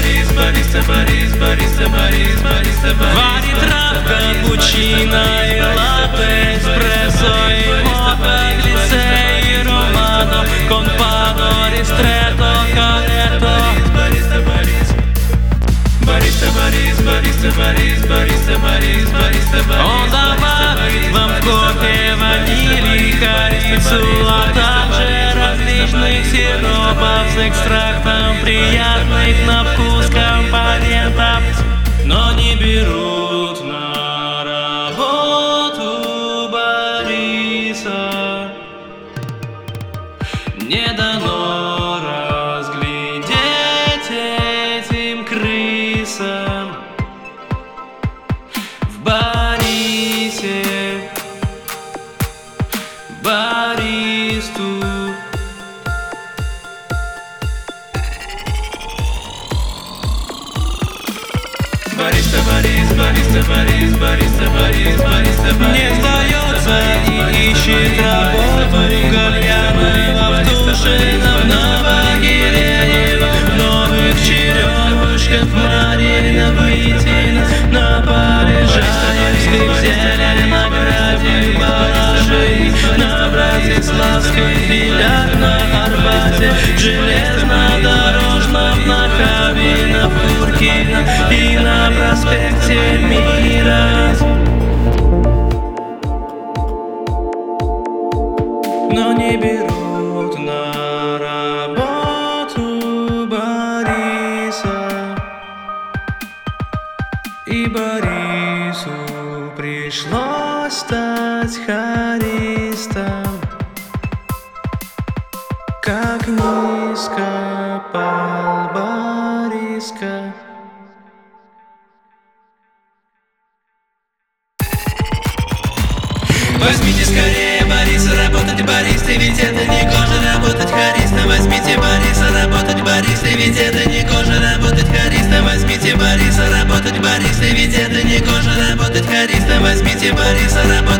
Борис, Бориса, Борис, Бориса, Борис, Бориса, Борис. Варит травка, капучино и латте, эспрессо и мока, глице и романо, компано, ристретто, калетто. Бориса, Борис. Борис, Бориса, Борис, Бориса, Борис, Бориса, Борис. Он добавит вам в кофе ванили, корицу, а также различных сиропов с экстрактом приятных Не дано разглядеть этим крысам в Борисе Бористу Бориса, Борис, Бориса, Борис, Бориса, Борис, Бориса, Борис. Не сдается и ищет работу Братиславской, филях на Арбате железнодорожном, на Хабина, в Куркино И на проспекте Мира но не берут на работу Бориса. И Борису пришлось стать харистом. Низко пал Бориска. Возьмите скорее Бориса работать баристой, ведь это не кожа работать харистом. Возьмите Бориса работать баристой, ведь это не кожа работать харистом. Возьмите Бориса работать баристой, ведь это не кожа работать харистом. Возьмите Бориса работать